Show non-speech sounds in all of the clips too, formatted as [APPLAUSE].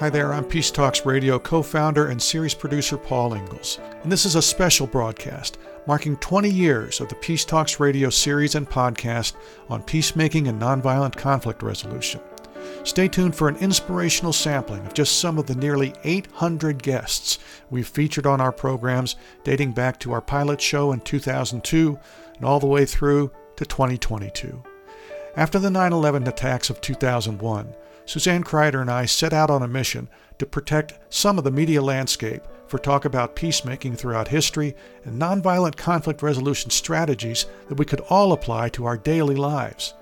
Hi there, I'm Peace Talks Radio co founder and series producer Paul Ingalls, and this is a special broadcast marking 20 years of the Peace Talks Radio series and podcast on peacemaking and nonviolent conflict resolution. Stay tuned for an inspirational sampling of just some of the nearly 800 guests we've featured on our programs dating back to our pilot show in 2002 and all the way through to 2022. After the 9 11 attacks of 2001, Suzanne Kryder and I set out on a mission to protect some of the media landscape for talk about peacemaking throughout history and nonviolent conflict resolution strategies that we could all apply to our daily lives.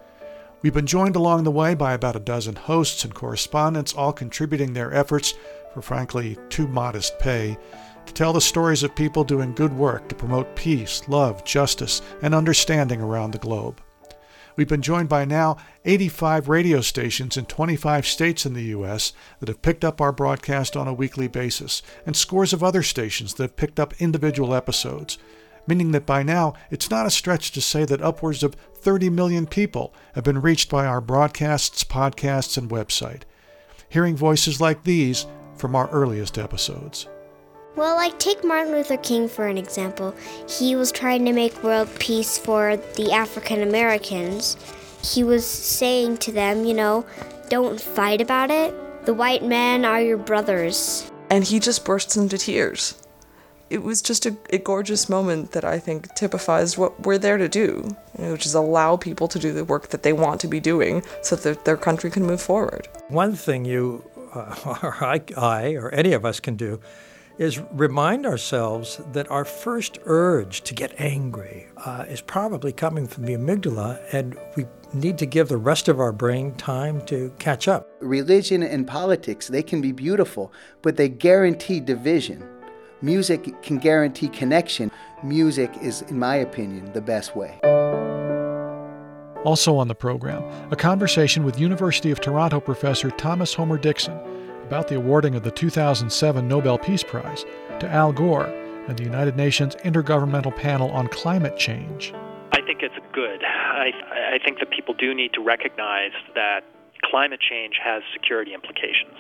We've been joined along the way by about a dozen hosts and correspondents, all contributing their efforts for frankly too modest pay to tell the stories of people doing good work to promote peace, love, justice, and understanding around the globe. We've been joined by now 85 radio stations in 25 states in the U.S. that have picked up our broadcast on a weekly basis, and scores of other stations that have picked up individual episodes, meaning that by now it's not a stretch to say that upwards of 30 million people have been reached by our broadcasts, podcasts, and website. Hearing voices like these from our earliest episodes. Well, like take Martin Luther King for an example. He was trying to make world peace for the African Americans. He was saying to them, you know, don't fight about it. The white men are your brothers. And he just bursts into tears. It was just a, a gorgeous moment that I think typifies what we're there to do, which is allow people to do the work that they want to be doing so that their country can move forward. One thing you uh, [LAUGHS] or I, I or any of us can do is remind ourselves that our first urge to get angry uh, is probably coming from the amygdala, and we need to give the rest of our brain time to catch up. Religion and politics, they can be beautiful, but they guarantee division. Music can guarantee connection. Music is, in my opinion, the best way. Also on the program, a conversation with University of Toronto professor Thomas Homer Dixon about the awarding of the 2007 Nobel Peace Prize to Al Gore and the United Nations Intergovernmental Panel on Climate Change. I think it's good. I, I think that people do need to recognize that climate change has security implications.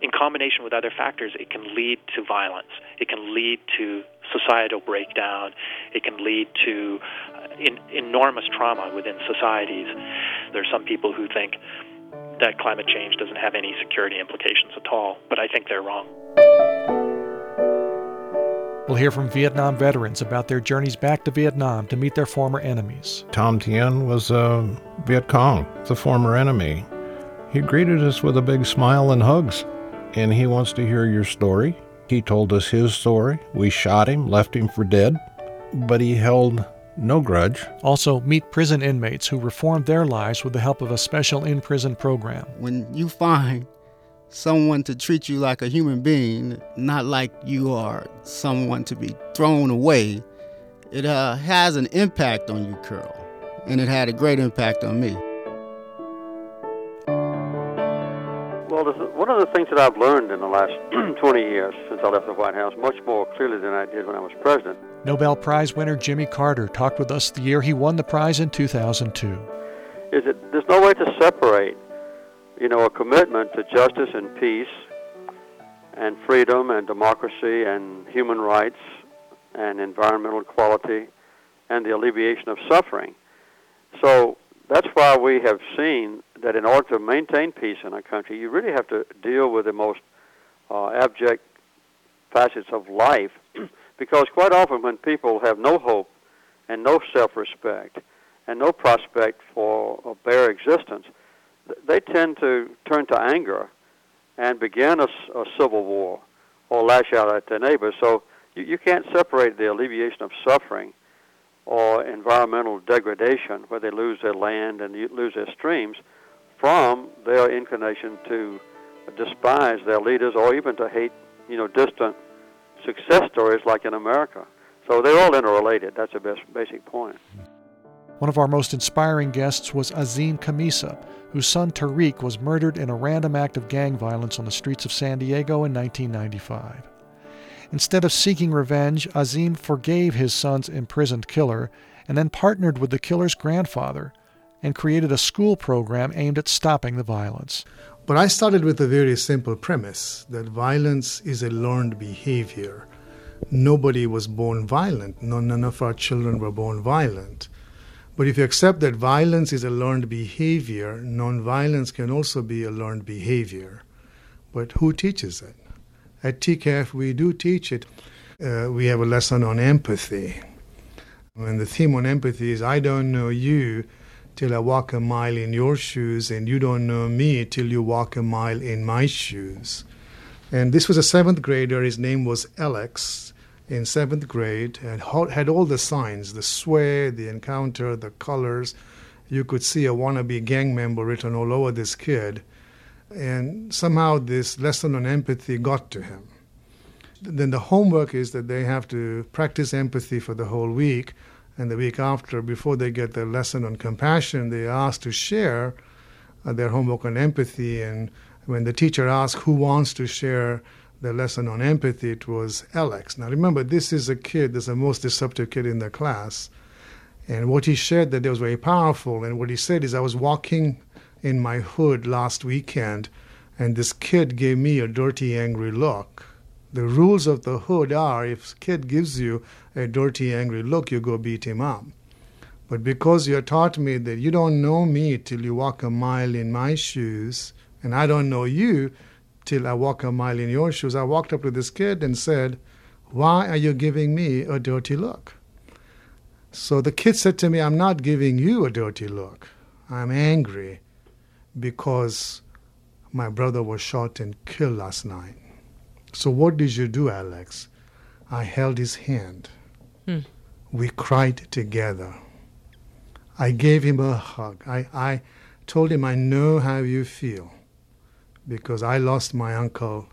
In combination with other factors, it can lead to violence. It can lead to societal breakdown. It can lead to uh, in, enormous trauma within societies. There are some people who think that climate change doesn't have any security implications at all, but I think they're wrong. We'll hear from Vietnam veterans about their journeys back to Vietnam to meet their former enemies. Tom Tien was a Viet Cong, the former enemy. He greeted us with a big smile and hugs, and he wants to hear your story. He told us his story. We shot him, left him for dead, but he held no grudge. Also, meet prison inmates who reformed their lives with the help of a special in prison program. When you find someone to treat you like a human being, not like you are someone to be thrown away, it uh, has an impact on you, Curl. And it had a great impact on me. Well, one of the things that I've learned in the last [CLEARS THROAT] 20 years since I left the White House, much more clearly than I did when I was president, Nobel Prize winner Jimmy Carter talked with us the year he won the prize in 2002. Is that there's no way to separate, you know, a commitment to justice and peace and freedom and democracy and human rights and environmental equality and the alleviation of suffering. So that's why we have seen that in order to maintain peace in our country, you really have to deal with the most uh, abject facets of life because quite often, when people have no hope and no self respect and no prospect for a bare existence, they tend to turn to anger and begin a, a civil war or lash out at their neighbors. So you, you can't separate the alleviation of suffering or environmental degradation, where they lose their land and lose their streams, from their inclination to despise their leaders or even to hate, you know, distant success stories like in America. So they're all interrelated. That's the best, basic point. One of our most inspiring guests was Azim Khamisa, whose son Tariq was murdered in a random act of gang violence on the streets of San Diego in 1995. Instead of seeking revenge, Azim forgave his son's imprisoned killer and then partnered with the killer's grandfather and created a school program aimed at stopping the violence. But I started with a very simple premise that violence is a learned behavior. Nobody was born violent. No, none of our children were born violent. But if you accept that violence is a learned behavior, nonviolence can also be a learned behavior. But who teaches it? At TKF, we do teach it. Uh, we have a lesson on empathy. And the theme on empathy is I don't know you till I walk a mile in your shoes, and you don't know me till you walk a mile in my shoes. And this was a seventh grader. His name was Alex in seventh grade and had all the signs the sway, the encounter, the colors. You could see a wannabe gang member written all over this kid. And somehow this lesson on empathy got to him. Then the homework is that they have to practice empathy for the whole week. And the week after, before they get their lesson on compassion, they are asked to share uh, their homework on empathy. And when the teacher asked who wants to share the lesson on empathy, it was Alex. Now remember, this is a kid that's the most disruptive kid in the class. And what he shared that was very powerful. And what he said is, I was walking in my hood last weekend, and this kid gave me a dirty, angry look. The rules of the hood are if kid gives you a dirty, angry look, you go beat him up. But because you taught me that you don't know me till you walk a mile in my shoes, and I don't know you till I walk a mile in your shoes, I walked up to this kid and said, Why are you giving me a dirty look? So the kid said to me, I'm not giving you a dirty look. I'm angry because my brother was shot and killed last night. So what did you do, Alex? I held his hand. Hmm. We cried together. I gave him a hug. I, I told him, I know how you feel because I lost my uncle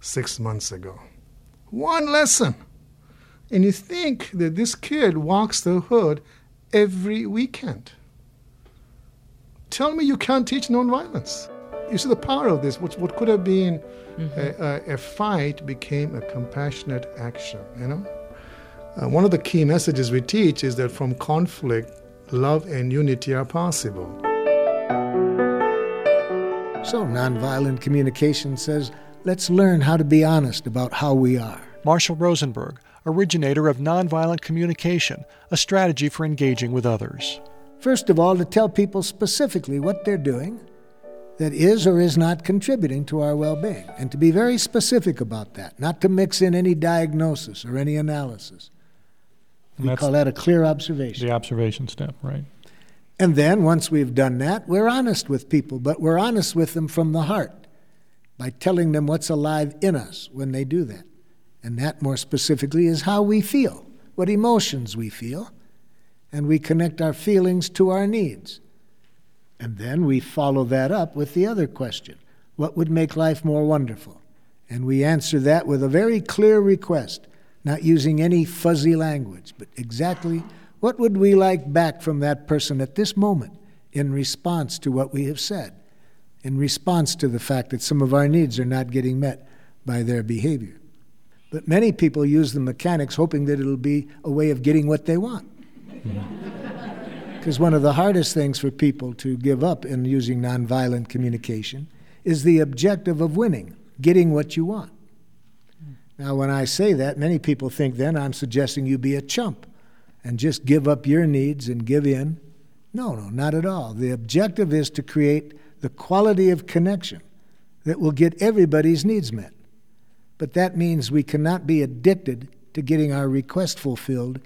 six months ago. One lesson. And you think that this kid walks the hood every weekend. Tell me you can't teach nonviolence. You see the power of this. What, what could have been mm-hmm. a, a, a, fight became a compassionate action, you know? Uh, one of the key messages we teach is that from conflict, love and unity are possible. So, nonviolent communication says, let's learn how to be honest about how we are. Marshall Rosenberg, originator of nonviolent communication, a strategy for engaging with others. First of all, to tell people specifically what they're doing that is or is not contributing to our well being, and to be very specific about that, not to mix in any diagnosis or any analysis. We call that a clear observation. The observation step, right. And then, once we've done that, we're honest with people, but we're honest with them from the heart by telling them what's alive in us when they do that. And that, more specifically, is how we feel, what emotions we feel, and we connect our feelings to our needs. And then we follow that up with the other question what would make life more wonderful? And we answer that with a very clear request, not using any fuzzy language, but exactly what would we like back from that person at this moment in response to what we have said, in response to the fact that some of our needs are not getting met by their behavior? But many people use the mechanics hoping that it'll be a way of getting what they want. Because one of the hardest things for people to give up in using nonviolent communication is the objective of winning, getting what you want. Now, when I say that, many people think then I'm suggesting you be a chump and just give up your needs and give in. No, no, not at all. The objective is to create the quality of connection that will get everybody's needs met. But that means we cannot be addicted to getting our request fulfilled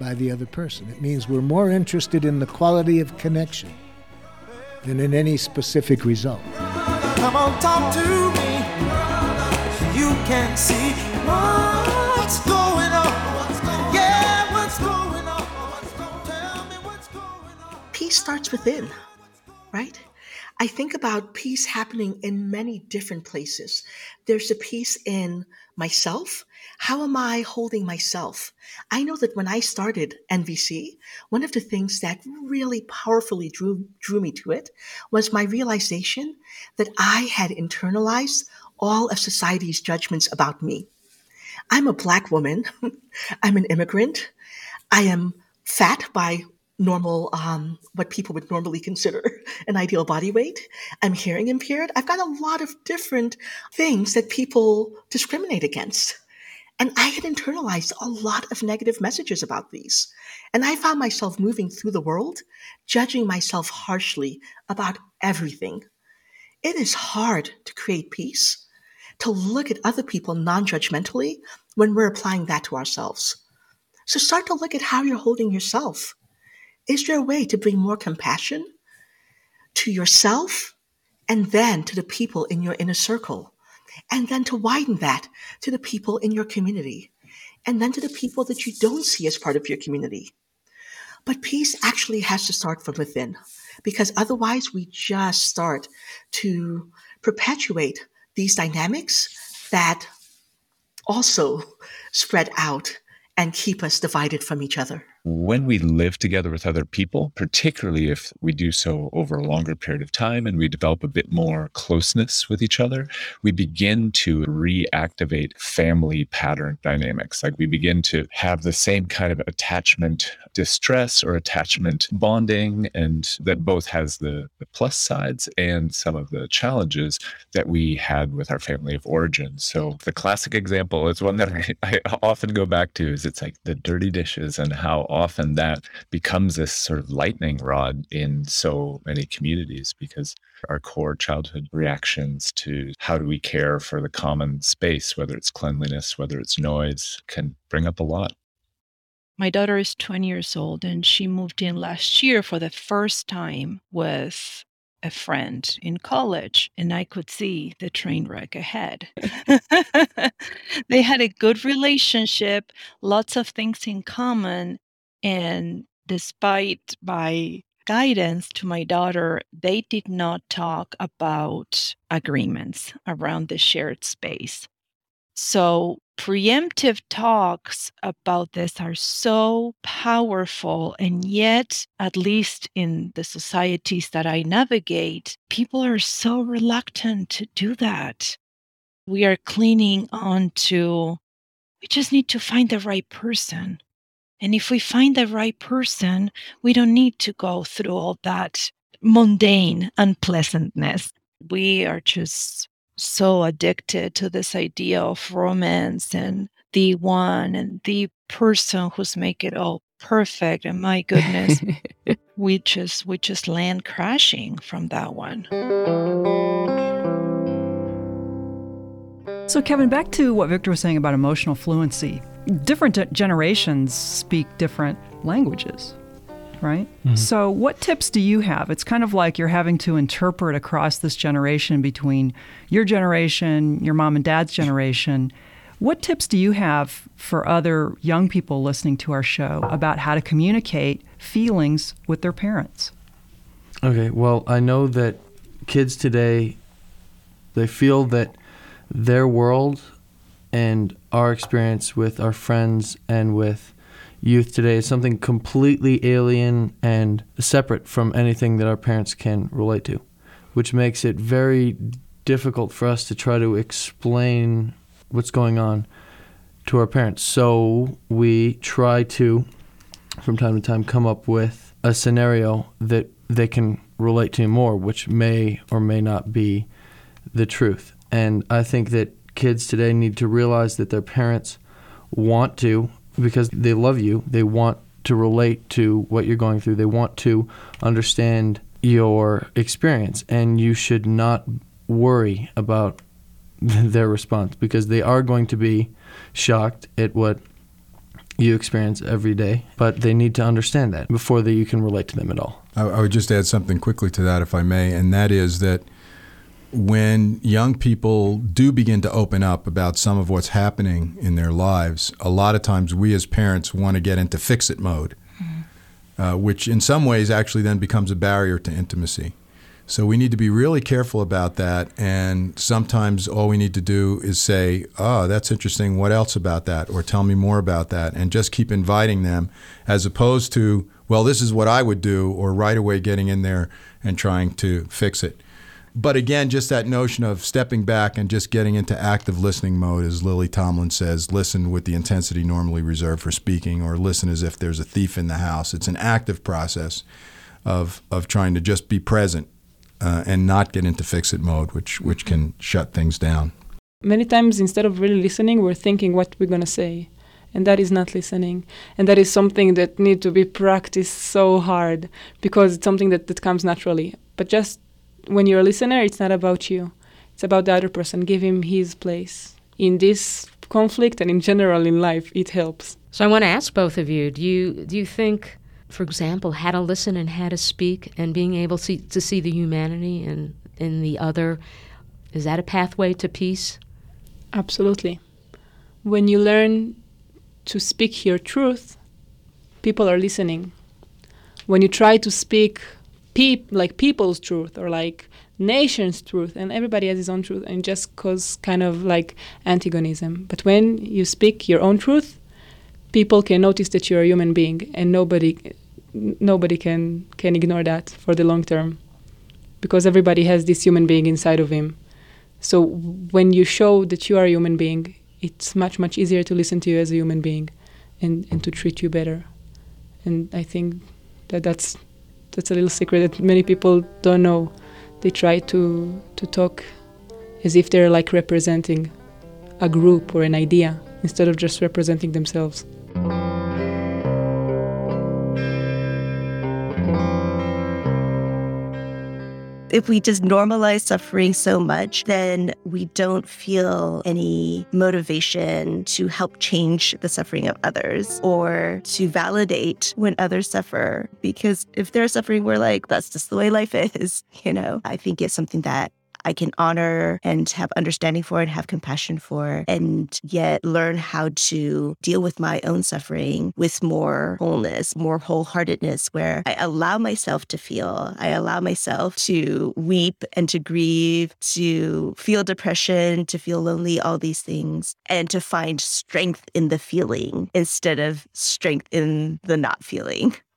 by the other person. It means we're more interested in the quality of connection than in any specific result. Come on, talk to me. You can see what's going on. Yeah, what's going on? Tell me what's going on. Peace starts within, right? I think about peace happening in many different places. There's a peace in myself. How am I holding myself? I know that when I started NVC, one of the things that really powerfully drew, drew me to it was my realization that I had internalized all of society's judgments about me. I'm a black woman. [LAUGHS] I'm an immigrant. I am fat by normal, um, what people would normally consider [LAUGHS] an ideal body weight. I'm hearing impaired. I've got a lot of different things that people discriminate against. And I had internalized a lot of negative messages about these. And I found myself moving through the world, judging myself harshly about everything. It is hard to create peace, to look at other people non judgmentally when we're applying that to ourselves. So start to look at how you're holding yourself. Is there a way to bring more compassion to yourself and then to the people in your inner circle? And then to widen that to the people in your community and then to the people that you don't see as part of your community. But peace actually has to start from within because otherwise we just start to perpetuate these dynamics that also spread out and keep us divided from each other when we live together with other people, particularly if we do so over a longer period of time and we develop a bit more closeness with each other, we begin to reactivate family pattern dynamics. Like we begin to have the same kind of attachment distress or attachment bonding, and that both has the, the plus sides and some of the challenges that we had with our family of origin. So the classic example is one that [LAUGHS] I, I often go back to is it's like the dirty dishes and how often that becomes this sort of lightning rod in so many communities because our core childhood reactions to how do we care for the common space, whether it's cleanliness, whether it's noise, can bring up a lot. My daughter is 20 years old and she moved in last year for the first time with a friend in college and I could see the train wreck ahead. [LAUGHS] they had a good relationship, lots of things in common, and despite my guidance to my daughter, they did not talk about agreements around the shared space. So, preemptive talks about this are so powerful. And yet, at least in the societies that I navigate, people are so reluctant to do that. We are clinging on to, we just need to find the right person. And if we find the right person, we don't need to go through all that mundane unpleasantness. We are just so addicted to this idea of romance and the one and the person who's make it all perfect. And my goodness [LAUGHS] we just we just land crashing from that one. So kevin back to what victor was saying about emotional fluency different generations speak different languages, right? Mm-hmm. So, what tips do you have? It's kind of like you're having to interpret across this generation between your generation, your mom and dad's generation. What tips do you have for other young people listening to our show about how to communicate feelings with their parents? Okay, well, I know that kids today they feel that their world and our experience with our friends and with youth today is something completely alien and separate from anything that our parents can relate to, which makes it very difficult for us to try to explain what's going on to our parents. So we try to, from time to time, come up with a scenario that they can relate to more, which may or may not be the truth. And I think that kids today need to realize that their parents want to, because they love you, they want to relate to what you're going through. They want to understand your experience, and you should not worry about [LAUGHS] their response because they are going to be shocked at what you experience every day, but they need to understand that before that you can relate to them at all. I, I would just add something quickly to that, if I may, and that is that when young people do begin to open up about some of what's happening in their lives, a lot of times we as parents want to get into fix it mode, mm-hmm. uh, which in some ways actually then becomes a barrier to intimacy. So we need to be really careful about that. And sometimes all we need to do is say, Oh, that's interesting. What else about that? Or tell me more about that. And just keep inviting them as opposed to, Well, this is what I would do, or right away getting in there and trying to fix it but again, just that notion of stepping back and just getting into active listening mode, as Lily Tomlin says, listen with the intensity normally reserved for speaking, or listen as if there's a thief in the house. It's an active process of of trying to just be present uh, and not get into fix it mode, which which can shut things down. Many times, instead of really listening, we're thinking what we're gonna say, and that is not listening, and that is something that need to be practiced so hard because it's something that, that comes naturally. But just when you're a listener, it's not about you; it's about the other person. Give him his place in this conflict and in general in life. It helps. So I want to ask both of you: Do you do you think for example, how to listen and how to speak and being able to, to see the humanity in, in the other, is that a pathway to peace? Absolutely. When you learn to speak your truth, people are listening. When you try to speak like people's truth or like nation's truth, and everybody has his own truth, and just cause kind of like antagonism. But when you speak your own truth, people can notice that you're a human being, and nobody nobody can can ignore that for the long term, because everybody has this human being inside of him. So when you show that you are a human being, it's much much easier to listen to you as a human being, and and to treat you better. And I think that that's that's a little secret that many people don't know. They try to to talk as if they're like representing a group or an idea instead of just representing themselves. If we just normalize suffering so much, then we don't feel any motivation to help change the suffering of others or to validate when others suffer. Because if they're suffering, we're like, that's just the way life is. [LAUGHS] You know, I think it's something that I can honor and have understanding for and have compassion for, and yet learn how to deal with my own suffering with more wholeness, more wholeheartedness, where I allow myself to feel, I allow myself to weep and to grieve, to feel depression, to feel lonely, all these things, and to find strength in the feeling instead of strength in the not feeling. [LAUGHS]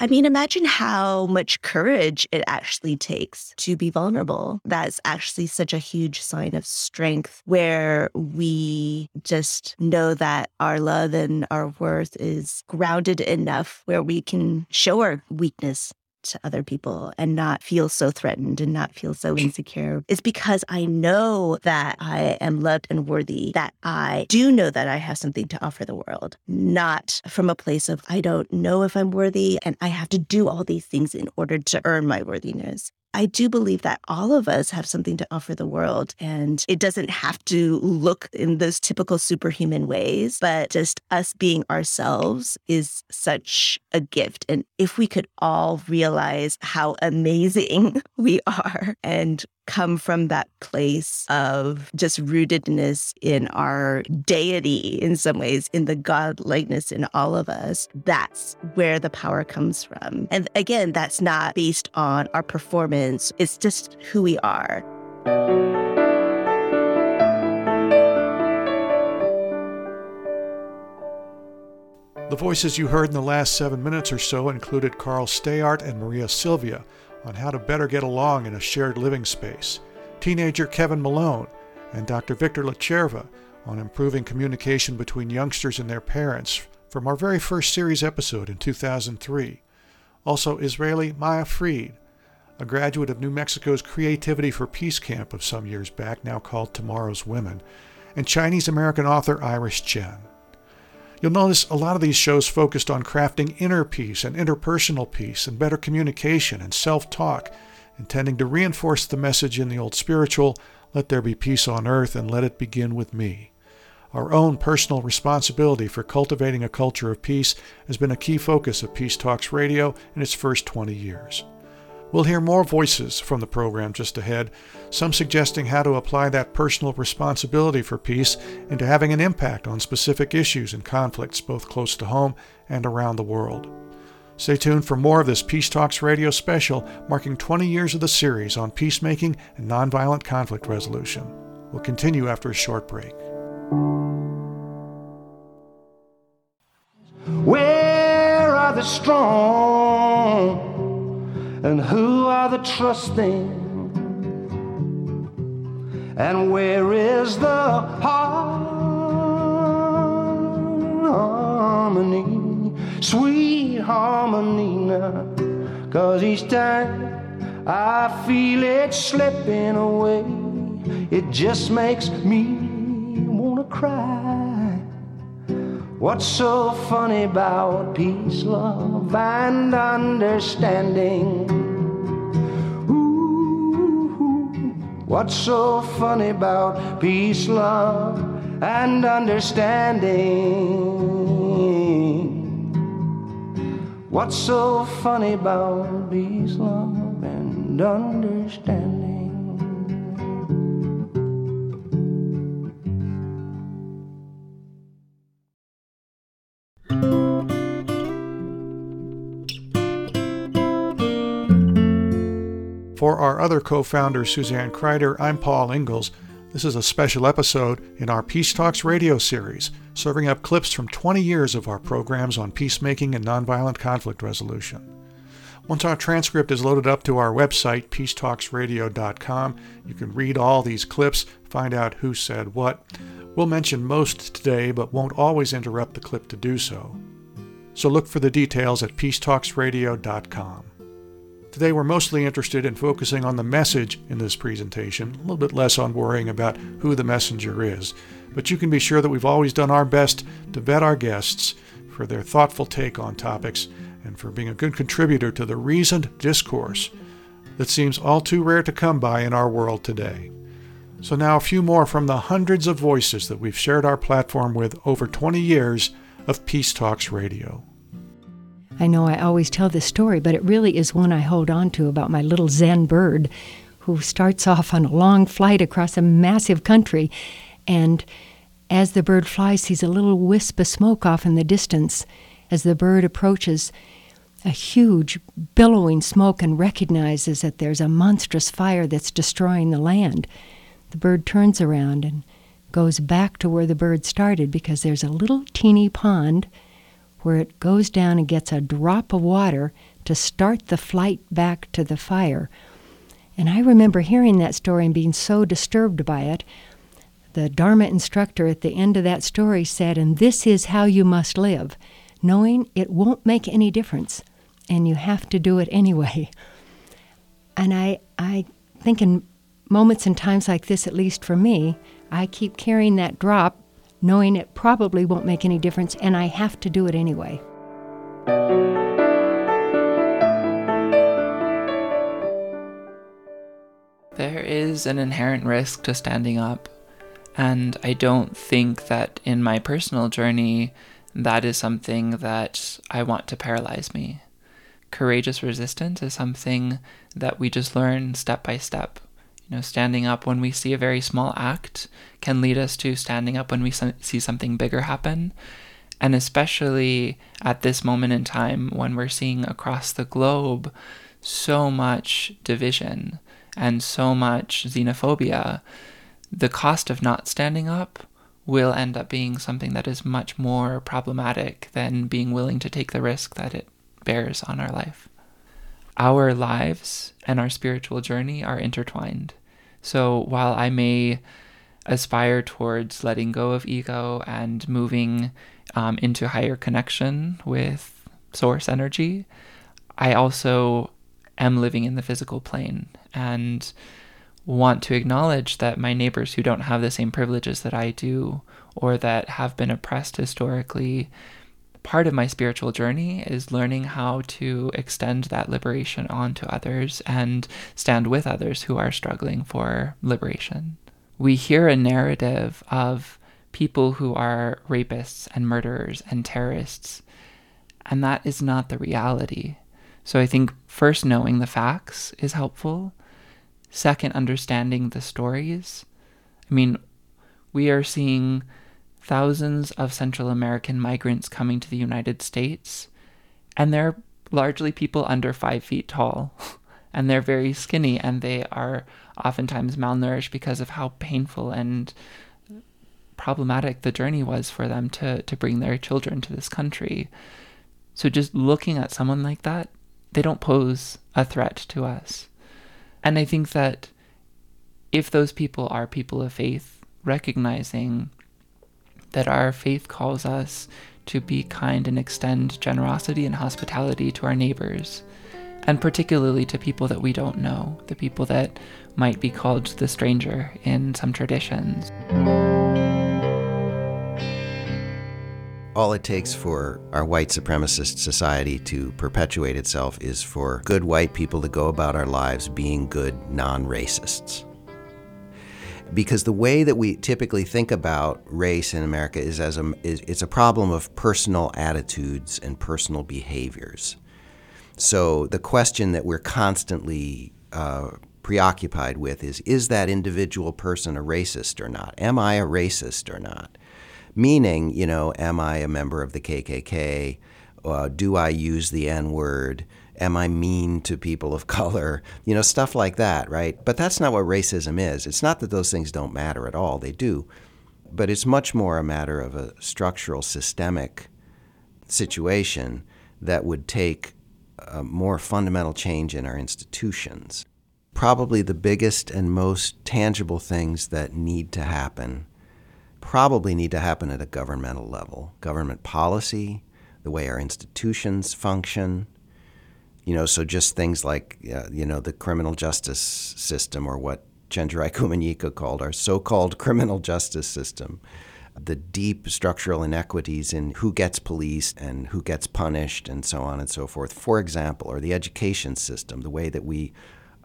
I mean, imagine how much courage it actually takes to be vulnerable. That's actually such a huge sign of strength where we just know that our love and our worth is grounded enough where we can show our weakness to other people and not feel so threatened and not feel so insecure is because I know that I am loved and worthy, that I do know that I have something to offer the world, not from a place of I don't know if I'm worthy and I have to do all these things in order to earn my worthiness. I do believe that all of us have something to offer the world, and it doesn't have to look in those typical superhuman ways, but just us being ourselves is such a gift. And if we could all realize how amazing [LAUGHS] we are and come from that place of just rootedness in our deity in some ways, in the God likeness in all of us. That's where the power comes from. And again, that's not based on our performance, it's just who we are. The voices you heard in the last seven minutes or so included Carl Stayart and Maria Sylvia on how to better get along in a shared living space, teenager Kevin Malone and Dr. Victor Lacerva on improving communication between youngsters and their parents from our very first series episode in 2003. Also, Israeli Maya Fried, a graduate of New Mexico's Creativity for Peace camp of some years back, now called Tomorrow's Women, and Chinese American author Iris Chen. You'll notice a lot of these shows focused on crafting inner peace and interpersonal peace and better communication and self talk, intending to reinforce the message in the old spiritual let there be peace on earth and let it begin with me. Our own personal responsibility for cultivating a culture of peace has been a key focus of Peace Talks Radio in its first 20 years. We'll hear more voices from the program just ahead, some suggesting how to apply that personal responsibility for peace into having an impact on specific issues and conflicts both close to home and around the world. Stay tuned for more of this Peace Talks radio special marking 20 years of the series on peacemaking and nonviolent conflict resolution. We'll continue after a short break. Where are the strong? And who are the trusting? And where is the harmony, sweet harmony? Cause each time I feel it slipping away, it just makes me wanna cry. What's so funny about peace, love, and understanding? Ooh, What's so funny about peace, love, and understanding? What's so funny about peace, love, and understanding? For our other co founder, Suzanne Kryder, I'm Paul Ingalls. This is a special episode in our Peace Talks radio series, serving up clips from 20 years of our programs on peacemaking and nonviolent conflict resolution. Once our transcript is loaded up to our website, peacetalksradio.com, you can read all these clips, find out who said what. We'll mention most today, but won't always interrupt the clip to do so. So look for the details at peacetalksradio.com. Today, we're mostly interested in focusing on the message in this presentation, a little bit less on worrying about who the messenger is. But you can be sure that we've always done our best to vet our guests for their thoughtful take on topics and for being a good contributor to the reasoned discourse that seems all too rare to come by in our world today. So, now a few more from the hundreds of voices that we've shared our platform with over 20 years of Peace Talks Radio. I know I always tell this story, but it really is one I hold on to about my little Zen bird who starts off on a long flight across a massive country. And as the bird flies, sees a little wisp of smoke off in the distance. As the bird approaches, a huge, billowing smoke and recognizes that there's a monstrous fire that's destroying the land. The bird turns around and goes back to where the bird started because there's a little teeny pond where it goes down and gets a drop of water to start the flight back to the fire. And I remember hearing that story and being so disturbed by it. The Dharma instructor at the end of that story said, And this is how you must live, knowing it won't make any difference, and you have to do it anyway. [LAUGHS] And I, I think in moments and times like this, at least for me, I keep carrying that drop knowing it probably won't make any difference, and I have to do it anyway. There is an inherent risk to standing up, and I don't think that in my personal journey that is something that I want to paralyze me. Courageous resistance is something that we just learn step by step. You know, standing up when we see a very small act can lead us to standing up when we see something bigger happen. And especially at this moment in time when we're seeing across the globe so much division and so much xenophobia, the cost of not standing up will end up being something that is much more problematic than being willing to take the risk that it bears on our life. Our lives and our spiritual journey are intertwined. So while I may aspire towards letting go of ego and moving um, into higher connection with source energy, I also am living in the physical plane and want to acknowledge that my neighbors who don't have the same privileges that I do or that have been oppressed historically part of my spiritual journey is learning how to extend that liberation onto others and stand with others who are struggling for liberation. We hear a narrative of people who are rapists and murderers and terrorists, and that is not the reality. So I think first knowing the facts is helpful. Second, understanding the stories. I mean, we are seeing thousands of Central American migrants coming to the United States, and they're largely people under five feet tall. [LAUGHS] and they're very skinny, and they are oftentimes malnourished because of how painful and problematic the journey was for them to, to bring their children to this country. So, just looking at someone like that, they don't pose a threat to us. And I think that if those people are people of faith, recognizing that our faith calls us to be kind and extend generosity and hospitality to our neighbors, and particularly to people that we don't know, the people that might be called the stranger in some traditions. All it takes for our white supremacist society to perpetuate itself is for good white people to go about our lives being good non racists. Because the way that we typically think about race in America is as a is, it's a problem of personal attitudes and personal behaviors. So the question that we're constantly uh, preoccupied with is is that individual person a racist or not? Am I a racist or not? Meaning, you know, am I a member of the KKK? Uh, do I use the N word? Am I mean to people of [LAUGHS] color? You know, stuff like that, right? But that's not what racism is. It's not that those things don't matter at all, they do. But it's much more a matter of a structural, systemic situation that would take a more fundamental change in our institutions. Probably the biggest and most tangible things that need to happen probably need to happen at a governmental level. Government policy, the way our institutions function, you know, so just things like, uh, you know, the criminal justice system or what Chenjerai Kumanyika called our so-called criminal justice system, the deep structural inequities in who gets policed and who gets punished and so on and so forth, for example, or the education system, the way that we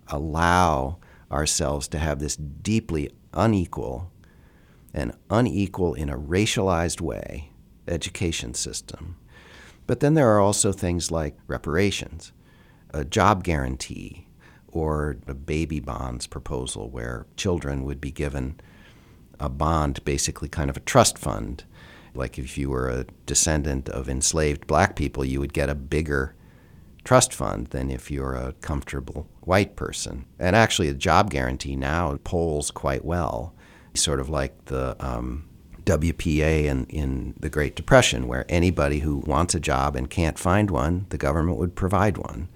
allow ourselves to have this deeply unequal and unequal in a racialized way education system. But then there are also things like reparations, a job guarantee, or a baby bonds proposal where children would be given a bond, basically kind of a trust fund. Like if you were a descendant of enslaved black people, you would get a bigger trust fund than if you're a comfortable white person. And actually, a job guarantee now polls quite well, sort of like the um, WPA in, in the Great Depression, where anybody who wants a job and can't find one, the government would provide one.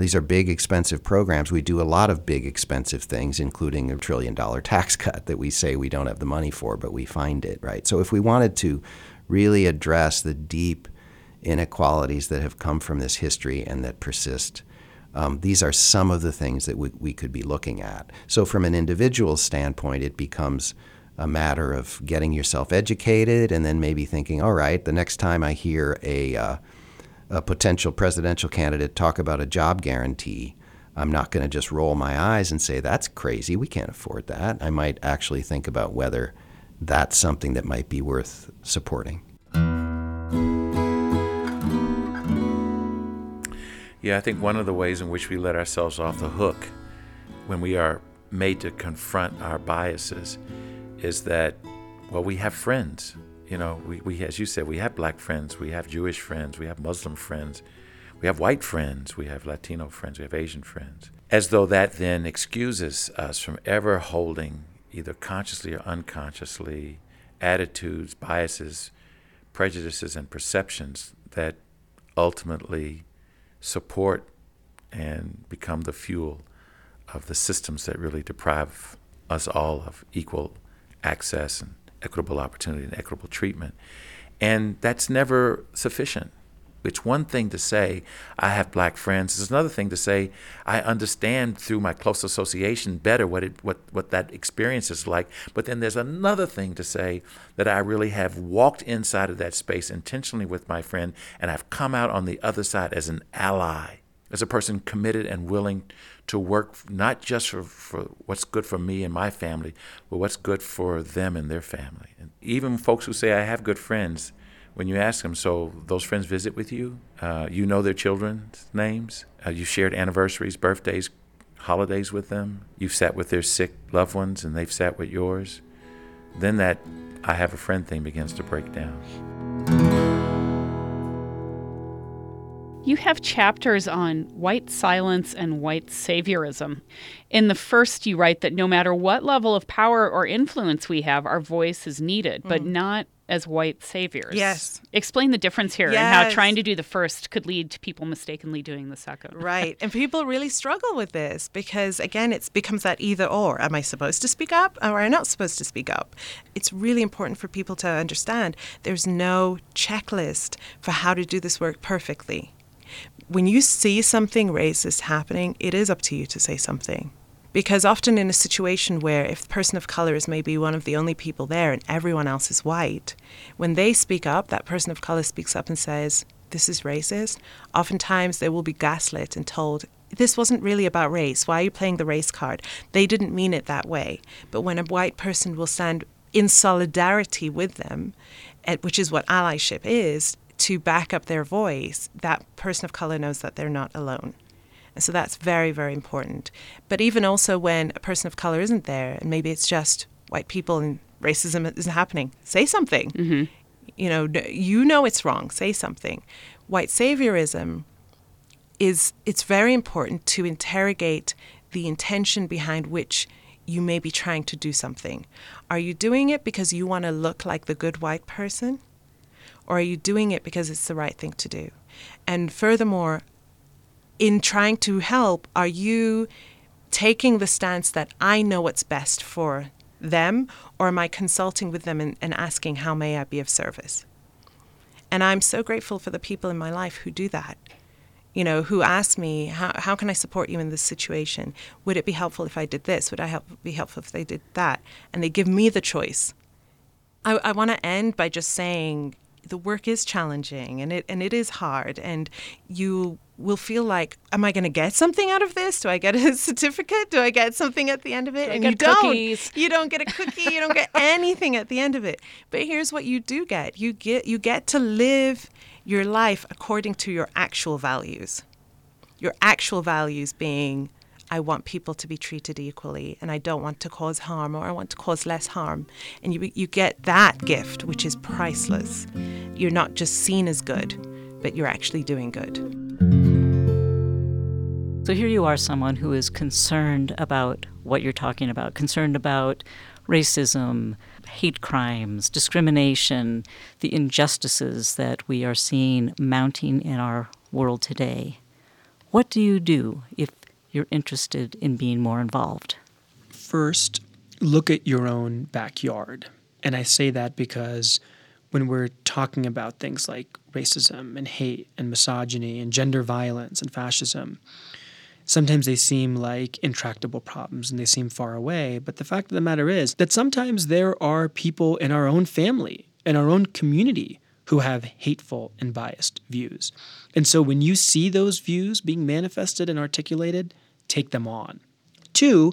These are big, expensive programs. We do a lot of big, expensive things, including a trillion dollar [LAUGHS] tax cut that we say we don't have the money for, but we find it, right? So if we wanted to really address the deep inequalities that have come from this history and that persist, um, these are some of the things that we, we could be looking at. So, from an individual standpoint, it becomes a matter of getting yourself educated and then maybe thinking, all right, the next time I hear a, uh, a potential presidential candidate talk about a job guarantee, I'm not going to just roll my eyes and say, that's crazy, we can't afford that. I might actually think about whether that's something that might be worth supporting. Yeah, I think one of the ways in which we let ourselves off the hook when we are made to confront our biases is that, well, we have friends. You know, we, we, as you said, we have black friends, we have Jewish friends, we have Muslim friends, we have white friends, we have Latino friends, we have Asian friends. As though that then excuses us from ever holding, either consciously or unconsciously, attitudes, biases, prejudices, and perceptions that ultimately support and become the fuel of the systems that really deprive us all of equal access and equitable opportunity and equitable treatment. And that's never sufficient. It's one thing to say, I have black friends. It's another thing to say, I understand through my close association better what, it, what, what that experience is like. But then there's another thing to say that I really have walked inside of that space intentionally with my friend and I've come out on the other side as an ally, as a person committed and willing to work not just for, for what's good for me and my family, but what's good for them and their family. And even folks who say, I have good friends, when you ask them, so those friends visit with you, uh, you know their children's names, uh, you shared anniversaries, birthdays, holidays with them, you've sat with their sick loved ones and they've sat with yours, then that I have a friend thing begins to break down. You have chapters on white silence and white saviorism. In the first, you write that no matter what level of power or influence we have, our voice is needed, but Mm. not as white saviors. Yes. Explain the difference here and how trying to do the first could lead to people mistakenly doing the second. [LAUGHS] Right. And people really struggle with this because, again, it becomes that either or. Am I supposed to speak up or am I not supposed to speak up? It's really important for people to understand there's no checklist for how to do this work perfectly. When you see something racist happening, it is up to you to say something. Because often in a situation where if the person of color is maybe one of the only people there and everyone else is white, when they speak up, that person of color speaks up and says, This is racist, oftentimes they will be gaslit and told, This wasn't really about race. Why are you playing the race card? They didn't mean it that way. But when a white person will stand in solidarity with them, which is what allyship is, to back up their voice, that person of color knows that they're not alone. And so that's very, very important. But even also when a person of color isn't there, and maybe it's just white people and racism isn't happening, say something. Mm-hmm. You know, you know it's wrong. Say something. White saviorism is it's very important to interrogate the intention behind which you may be trying to do something. Are you doing it because you want to look like the good white person? Or are you doing it because it's the right thing to do? And furthermore, in trying to help, are you taking the stance that I know what's best for them, or am I consulting with them and, and asking, how may I be of service? And I'm so grateful for the people in my life who do that. You know, who ask me, how, how can I support you in this situation? Would it be helpful if I did this? Would I help, be helpful if they did that? And they give me the choice. I, I want to end by just saying the work is challenging and it and it is hard and you will feel like am I going to get something out of this? Do I get a [LAUGHS] certificate? Do I get something at the end of it? Do and you don't. You don't get a cookie, you don't get [LAUGHS] anything at the end of it. But here's what you do get. You get you get to live your life according to your actual values. Your actual values being I want people to be treated equally and I don't want to cause harm or I want to cause less harm. And you, you get that gift, which is priceless. You're not just seen as good, but you're actually doing good. So here you are, someone who is concerned about what you're talking about, concerned about racism, hate crimes, discrimination, the injustices that we are seeing mounting in our world today. What do you do if you're interested in being more involved? First, look at your own backyard. And I say that because when we're talking about things like racism and hate and misogyny and gender violence and fascism, sometimes they seem like intractable problems and they seem far away. But the fact of the matter is that sometimes there are people in our own family, in our own community, who have hateful and biased views. And so when you see those views being manifested and articulated, take them on. Two,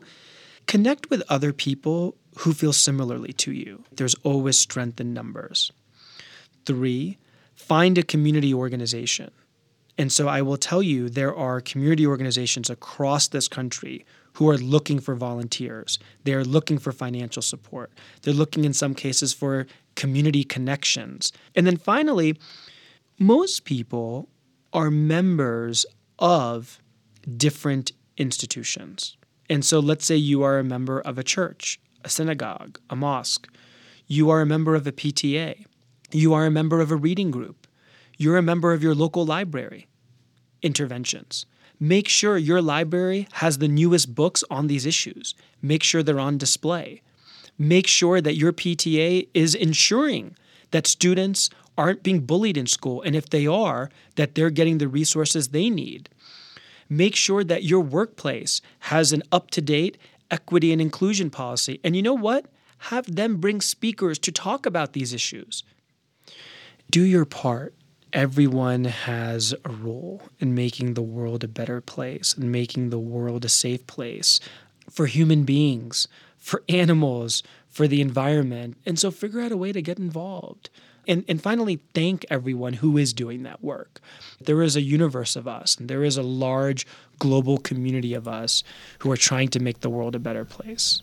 connect with other people who feel similarly to you. There's always strength in numbers. Three, find a community organization. And so I will tell you there are community organizations across this country who are looking for volunteers. They are looking for financial support. They're looking in some cases for community connections. And then finally, most people are members of different institutions. And so let's say you are a member of a church, a synagogue, a mosque. You are a member of a PTA. You are a member of a reading group. You're a member of your local library. Interventions. Make sure your library has the newest books on these issues. Make sure they're on display. Make sure that your PTA is ensuring that students aren't being bullied in school, and if they are, that they're getting the resources they need. Make sure that your workplace has an up to date equity and inclusion policy. And you know what? Have them bring speakers to talk about these issues. Do your part. Everyone has a role in making the world a better place and making the world a safe place for human beings, for animals, for the environment. And so figure out a way to get involved. And, and finally, thank everyone who is doing that work. There is a universe of us, and there is a large global community of us who are trying to make the world a better place.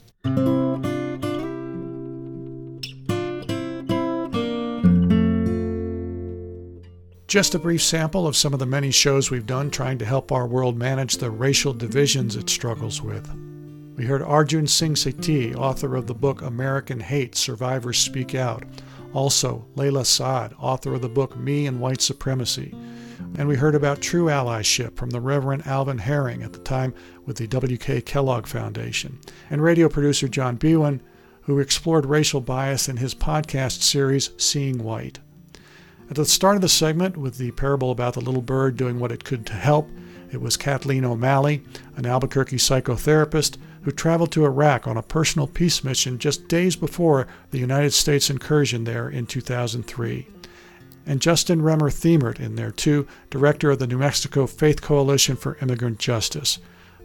Just a brief sample of some of the many shows we've done trying to help our world manage the racial divisions it struggles with. We heard Arjun Singh Sethi, author of the book American Hate Survivors Speak Out. Also, Layla Saad, author of the book Me and White Supremacy. And we heard about true allyship from the Reverend Alvin Herring at the time with the W.K. Kellogg Foundation. And radio producer John Biewen, who explored racial bias in his podcast series Seeing White. At the start of the segment, with the parable about the little bird doing what it could to help, it was Kathleen O'Malley, an Albuquerque psychotherapist who traveled to Iraq on a personal peace mission just days before the United States incursion there in 2003. And Justin Remer-Thamert in there too, director of the New Mexico Faith Coalition for Immigrant Justice,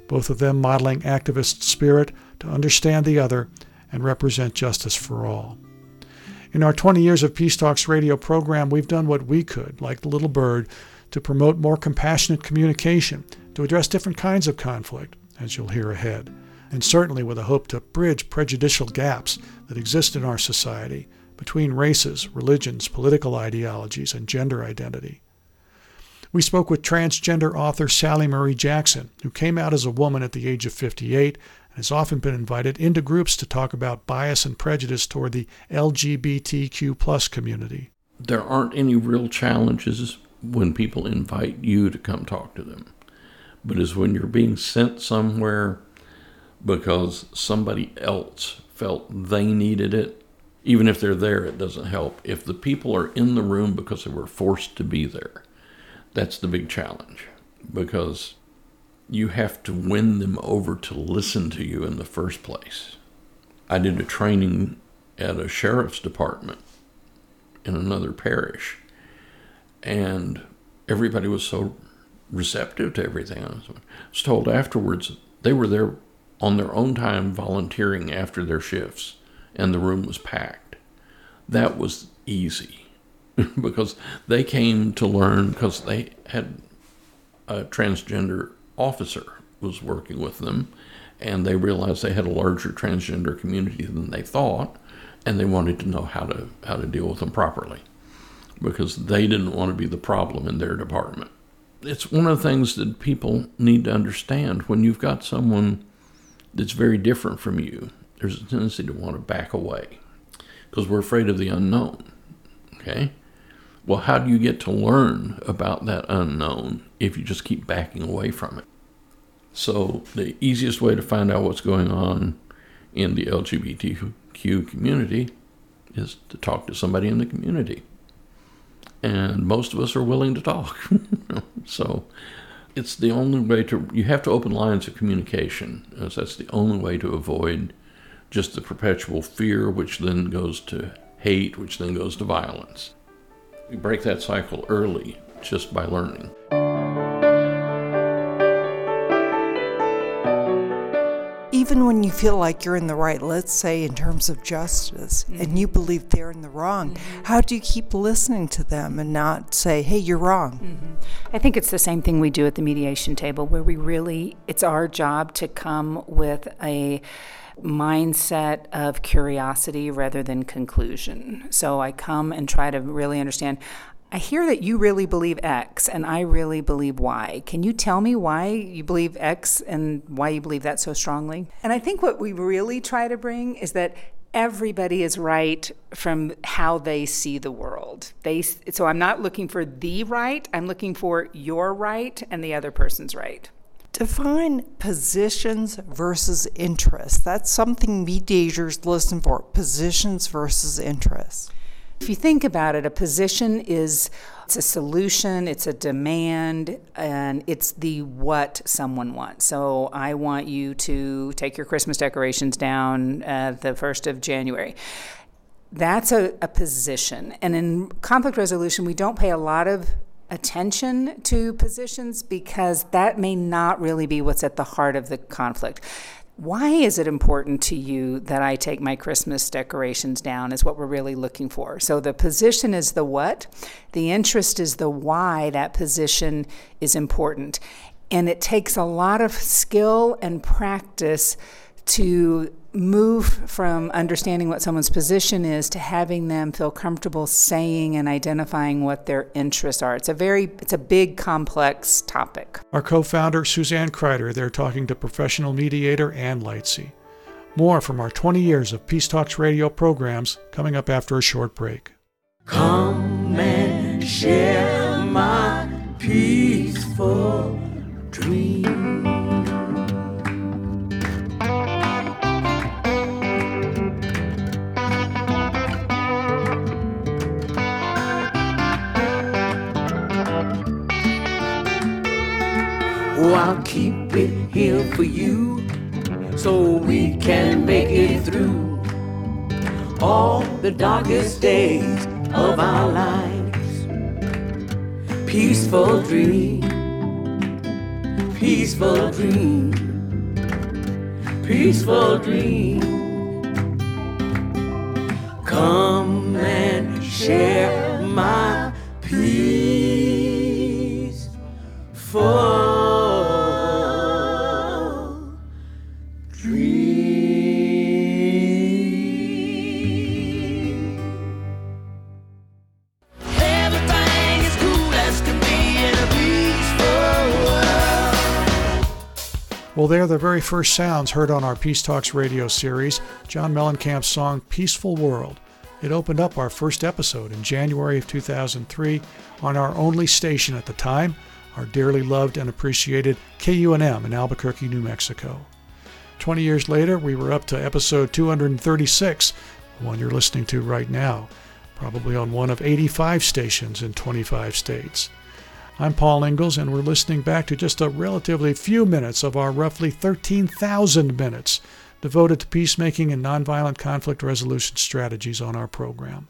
both of them modeling activist spirit to understand the other and represent justice for all. In our 20 years of Peace Talks radio program, we've done what we could, like the little bird, to promote more compassionate communication, to address different kinds of conflict, as you'll hear ahead and certainly with a hope to bridge prejudicial gaps that exist in our society between races, religions, political ideologies, and gender identity. We spoke with transgender author Sally Marie Jackson, who came out as a woman at the age of 58 and has often been invited into groups to talk about bias and prejudice toward the LGBTQ community. There aren't any real challenges when people invite you to come talk to them. But as when you're being sent somewhere because somebody else felt they needed it. Even if they're there, it doesn't help. If the people are in the room because they were forced to be there, that's the big challenge because you have to win them over to listen to you in the first place. I did a training at a sheriff's department in another parish, and everybody was so receptive to everything. I was told afterwards they were there on their own time volunteering after their shifts, and the room was packed. That was easy [LAUGHS] because they came to learn because they had a transgender officer was working with them and they realized they had a larger transgender community than they thought and they wanted to know how to how to deal with them properly because they didn't want to be the problem in their department it's one of the things that people need to understand when you've got someone that's very different from you, there's a tendency to want to back away because we're afraid of the unknown. Okay? Well, how do you get to learn about that unknown if you just keep backing away from it? So, the easiest way to find out what's going on in the LGBTQ community is to talk to somebody in the community. And most of us are willing to talk. [LAUGHS] so, it's the only way to you have to open lines of communication as that's the only way to avoid just the perpetual fear which then goes to hate which then goes to violence. We break that cycle early just by learning even when you feel like you're in the right, let's say in terms of justice, mm-hmm. and you believe they're in the wrong, mm-hmm. how do you keep listening to them and not say, hey, you're wrong? Mm-hmm. I think it's the same thing we do at the mediation table, where we really, it's our job to come with a mindset of curiosity rather than conclusion. So I come and try to really understand I hear that you really believe X and I really believe Y. Can you tell me why you believe X and why you believe that so strongly? And I think what we really try to bring is that everybody is right from how they see the world. They so I'm not looking for the right, I'm looking for your right and the other person's right. Define positions versus interests. That's something we mediators listen for. Positions versus interests. If you think about it, a position is it's a solution, it's a demand, and it's the what someone wants. So I want you to take your Christmas decorations down at the 1st of January. That's a, a position. And in conflict resolution, we don't pay a lot of attention to positions because that may not really be what's at the heart of the conflict. Why is it important to you that I take my Christmas decorations down? Is what we're really looking for. So the position is the what, the interest is the why that position is important. And it takes a lot of skill and practice to move from understanding what someone's position is to having them feel comfortable saying and identifying what their interests are. It's a very it's a big complex topic. Our co-founder Suzanne Kryder, they're talking to professional mediator Ann Lightsey. More from our 20 years of Peace Talks radio programs coming up after a short break. Come and share my peaceful dream. Oh, I'll keep it here for you so we can make it through all the darkest days of our lives. Peaceful dream, peaceful dream, peaceful dream. Come and share my peace for Well, they're the very first sounds heard on our Peace Talks radio series, John Mellencamp's song Peaceful World. It opened up our first episode in January of 2003 on our only station at the time, our dearly loved and appreciated KUNM in Albuquerque, New Mexico. 20 years later, we were up to episode 236, the one you're listening to right now, probably on one of 85 stations in 25 states. I'm Paul Ingles, and we're listening back to just a relatively few minutes of our roughly 13,000 minutes devoted to peacemaking and nonviolent conflict resolution strategies on our program.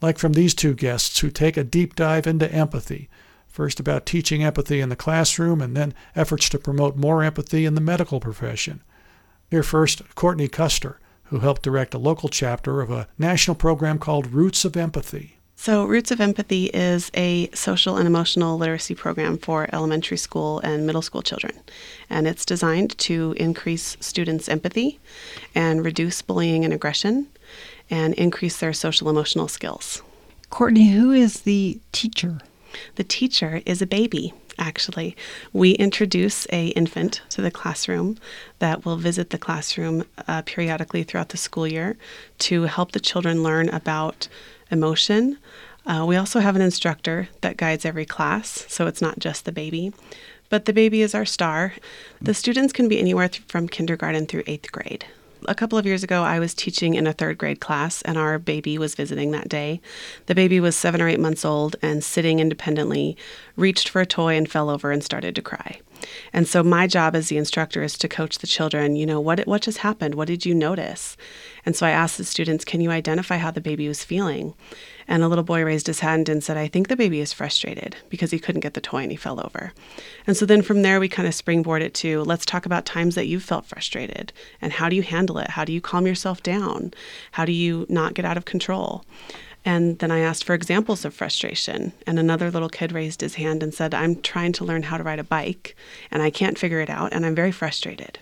Like from these two guests who take a deep dive into empathy, first about teaching empathy in the classroom and then efforts to promote more empathy in the medical profession. Here first, Courtney Custer, who helped direct a local chapter of a national program called Roots of Empathy. So, Roots of Empathy is a social and emotional literacy program for elementary school and middle school children. And it's designed to increase students' empathy and reduce bullying and aggression and increase their social emotional skills. Courtney, who is the teacher? The teacher is a baby, actually. We introduce a infant to the classroom that will visit the classroom uh, periodically throughout the school year to help the children learn about emotion. Uh, we also have an instructor that guides every class, so it's not just the baby. But the baby is our star. The students can be anywhere th- from kindergarten through eighth grade. A couple of years ago, I was teaching in a third grade class, and our baby was visiting that day. The baby was seven or eight months old and sitting independently, reached for a toy and fell over and started to cry. And so, my job as the instructor is to coach the children. You know, what, what just happened? What did you notice? And so, I asked the students, Can you identify how the baby was feeling? And a little boy raised his hand and said, I think the baby is frustrated because he couldn't get the toy and he fell over. And so then from there, we kind of springboard it to let's talk about times that you've felt frustrated and how do you handle it? How do you calm yourself down? How do you not get out of control? And then I asked for examples of frustration. And another little kid raised his hand and said, I'm trying to learn how to ride a bike and I can't figure it out and I'm very frustrated.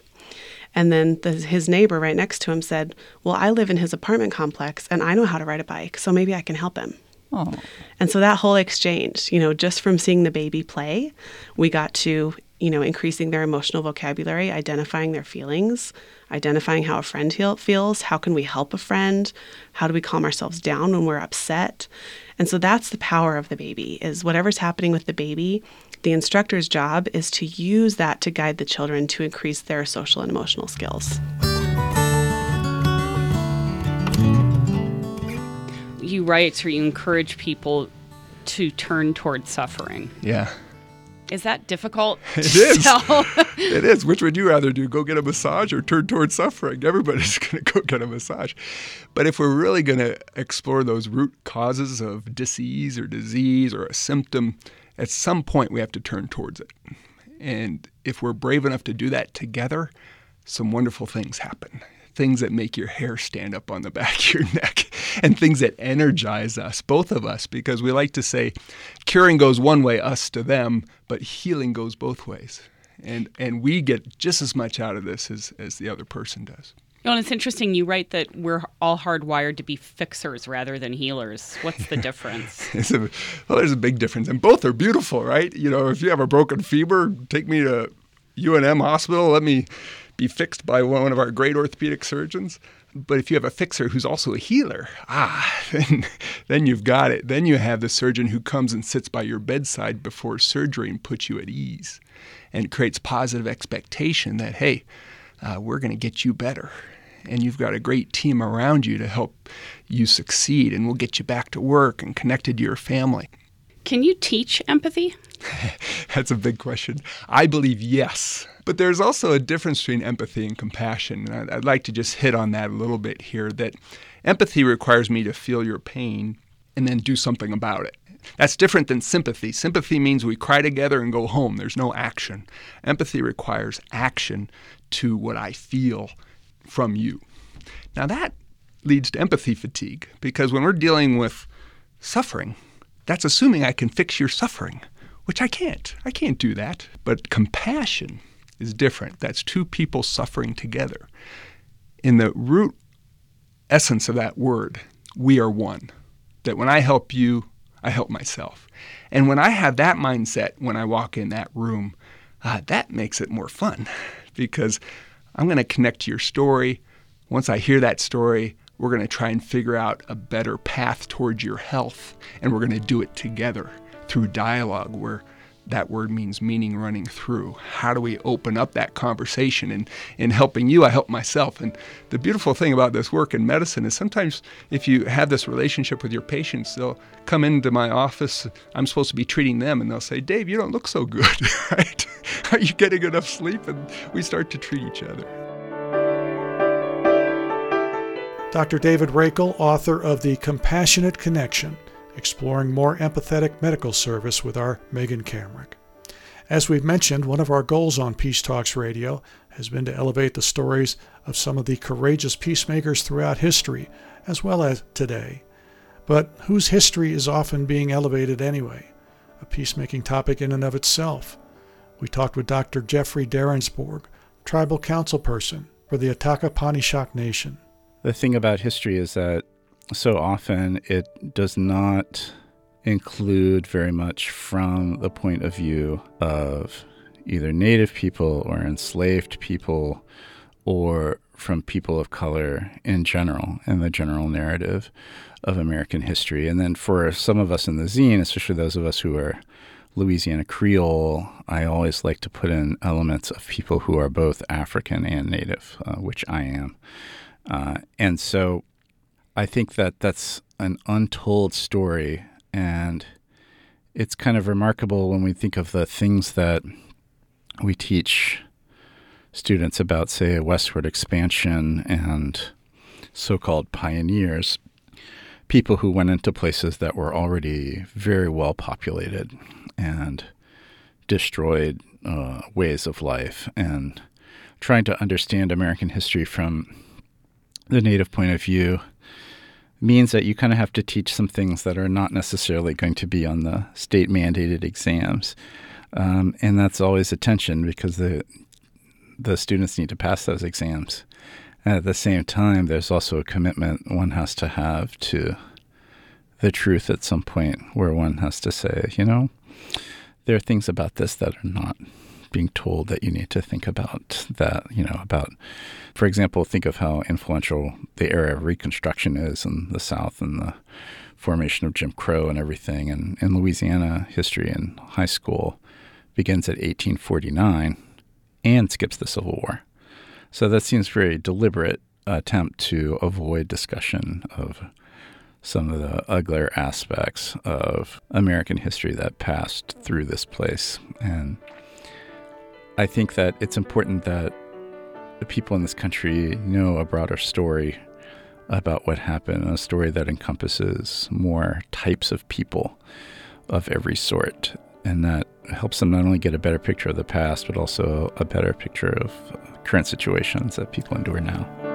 And then the, his neighbor right next to him said, Well, I live in his apartment complex and I know how to ride a bike, so maybe I can help him. Oh. And so that whole exchange, you know, just from seeing the baby play, we got to, you know, increasing their emotional vocabulary, identifying their feelings, identifying how a friend feel, feels, how can we help a friend, how do we calm ourselves down when we're upset. And so that's the power of the baby is whatever's happening with the baby, the instructor's job is to use that to guide the children to increase their social and emotional skills. You write or you encourage people to turn towards suffering. Yeah. Is that difficult? [LAUGHS] It to is. tell? [LAUGHS] it is. Which would you rather do? Go get a massage or turn towards suffering? Everybody's [LAUGHS] going to go get a massage. But if we're really going to explore those root causes of disease or disease or a symptom, at some point we have to turn towards it. And if we're brave enough to do that together, some wonderful things happen. Things that make your hair stand up on the [LAUGHS] back of your neck and things that energize us, both of us, because we like to say curing goes one way, us to them, but healing goes both ways. And, and we get just as much out of this as, as the other person does. You know, and it's interesting. You write that we're all hardwired to be fixers rather than healers. What's the [LAUGHS] difference? a, well, there's a big difference, and both are beautiful, right? You know, if you have a broken femur, take me to UNM hospital. Let me be fixed by one of our great orthopedic surgeons. But if you have a fixer who's also a healer, ah, [LAUGHS] then, then you've got it. Then you have the surgeon who comes and sits by your bedside before surgery and puts you at ease and creates positive expectation that, hey, uh, we're going to get you better. And you've got a great team around you to help you succeed, and we'll get you back to work and connected to your family. Can you teach empathy? [LAUGHS] That's a big question. I believe yes. But there's also a difference between empathy and compassion. And I'd like to just hit on that a little bit here that empathy requires me to feel your pain and then do something about it. That's different than sympathy. Sympathy means we cry together and go home. There's no action. Empathy requires action to what I feel from you. Now, that leads to empathy fatigue because when we're dealing with suffering, that's assuming I can fix your suffering, which I can't. I can't do that. But compassion is different. That's two people suffering together. In the root essence of that word, we are one. That when I help you, I help myself. And when I have that mindset when I walk in that room, uh, that makes it more fun [LAUGHS] because I'm going to connect to your story. Once I hear that story, we're going to try and figure out a better path towards your health, and we're going to do it together through dialogue where that word means meaning running through. How do we open up that conversation? And in helping you, I help myself. And the beautiful thing about this work in medicine is sometimes if you have this relationship with your patients, they'll come into my office. I'm supposed to be treating them, and they'll say, Dave, you don't look so good, [LAUGHS] right? Are you getting enough sleep? And we start to treat each other. Dr. David Rakel, author of The Compassionate Connection exploring more empathetic medical service with our Megan Kamerick. As we've mentioned, one of our goals on Peace Talks Radio has been to elevate the stories of some of the courageous peacemakers throughout history, as well as today. But whose history is often being elevated anyway? A peacemaking topic in and of itself. We talked with Dr. Jeffrey Darensbourg, tribal council person for the Atakapa-Ishak Nation. The thing about history is that so often it does not include very much from the point of view of either native people or enslaved people or from people of color in general in the general narrative of American history. And then for some of us in the zine, especially those of us who are Louisiana Creole, I always like to put in elements of people who are both African and Native, uh, which I am. Uh, and so I think that that's an untold story, and it's kind of remarkable when we think of the things that we teach students about, say, westward expansion and so called pioneers, people who went into places that were already very well populated and destroyed uh, ways of life, and trying to understand American history from the native point of view means that you kind of have to teach some things that are not necessarily going to be on the state mandated exams. Um, and that's always a tension because the the students need to pass those exams. And at the same time, there's also a commitment one has to have to the truth at some point where one has to say, you know, there are things about this that are not being told that you need to think about that, you know, about, for example, think of how influential the era of Reconstruction is in the South and the formation of Jim Crow and everything. And in Louisiana, history in high school begins at 1849 and skips the Civil War. So that seems very deliberate attempt to avoid discussion of some of the uglier aspects of American history that passed through this place. And I think that it's important that the people in this country know a broader story about what happened, a story that encompasses more types of people of every sort. And that helps them not only get a better picture of the past, but also a better picture of current situations that people endure now.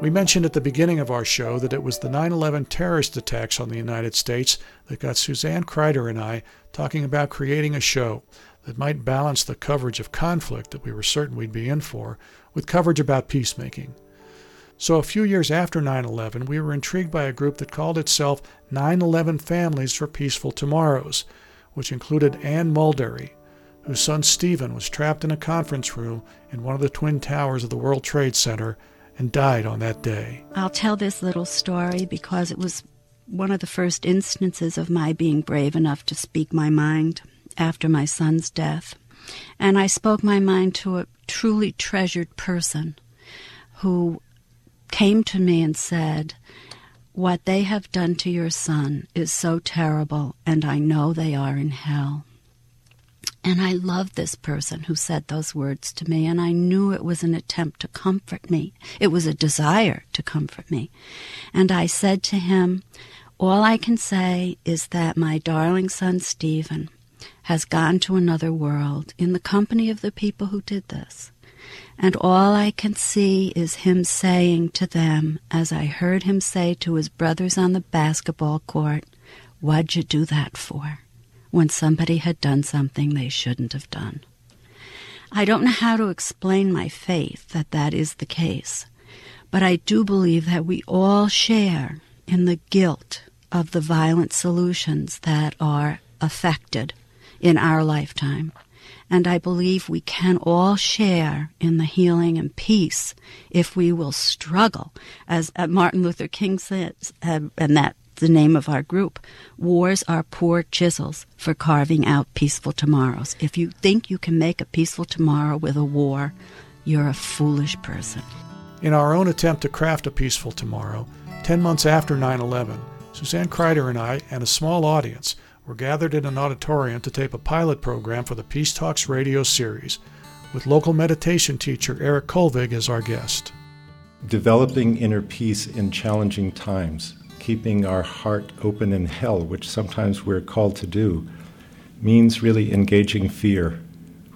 We mentioned at the beginning of our show that it was the 9 11 terrorist attacks on the United States that got Suzanne Kryder and I talking about creating a show that might balance the coverage of conflict that we were certain we'd be in for with coverage about peacemaking. So, a few years after 9 11, we were intrigued by a group that called itself 9 11 Families for Peaceful Tomorrows, which included Anne Mulderry, whose son Stephen was trapped in a conference room in one of the twin towers of the World Trade Center and died on that day. I'll tell this little story because it was one of the first instances of my being brave enough to speak my mind after my son's death. And I spoke my mind to a truly treasured person who came to me and said, What they have done to your son is so terrible, and I know they are in hell. And I loved this person who said those words to me, and I knew it was an attempt to comfort me. It was a desire to comfort me. And I said to him, All I can say is that my darling son Stephen has gone to another world in the company of the people who did this. And all I can see is him saying to them, as I heard him say to his brothers on the basketball court, What'd you do that for? When somebody had done something they shouldn't have done. I don't know how to explain my faith that that is the case, but I do believe that we all share in the guilt of the violent solutions that are affected in our lifetime. And I believe we can all share in the healing and peace if we will struggle, as Martin Luther King says, uh, and that the name of our group. Wars are poor chisels for carving out peaceful tomorrows. If you think you can make a peaceful tomorrow with a war, you're a foolish person. In our own attempt to craft a peaceful tomorrow, 10 months after 9 11, Suzanne Kryder and I and a small audience were gathered in an auditorium to tape a pilot program for the Peace Talks radio series, with local meditation teacher Eric Kolvig as our guest. Developing inner peace in challenging times keeping our heart open in hell, which sometimes we're called to do, means really engaging fear,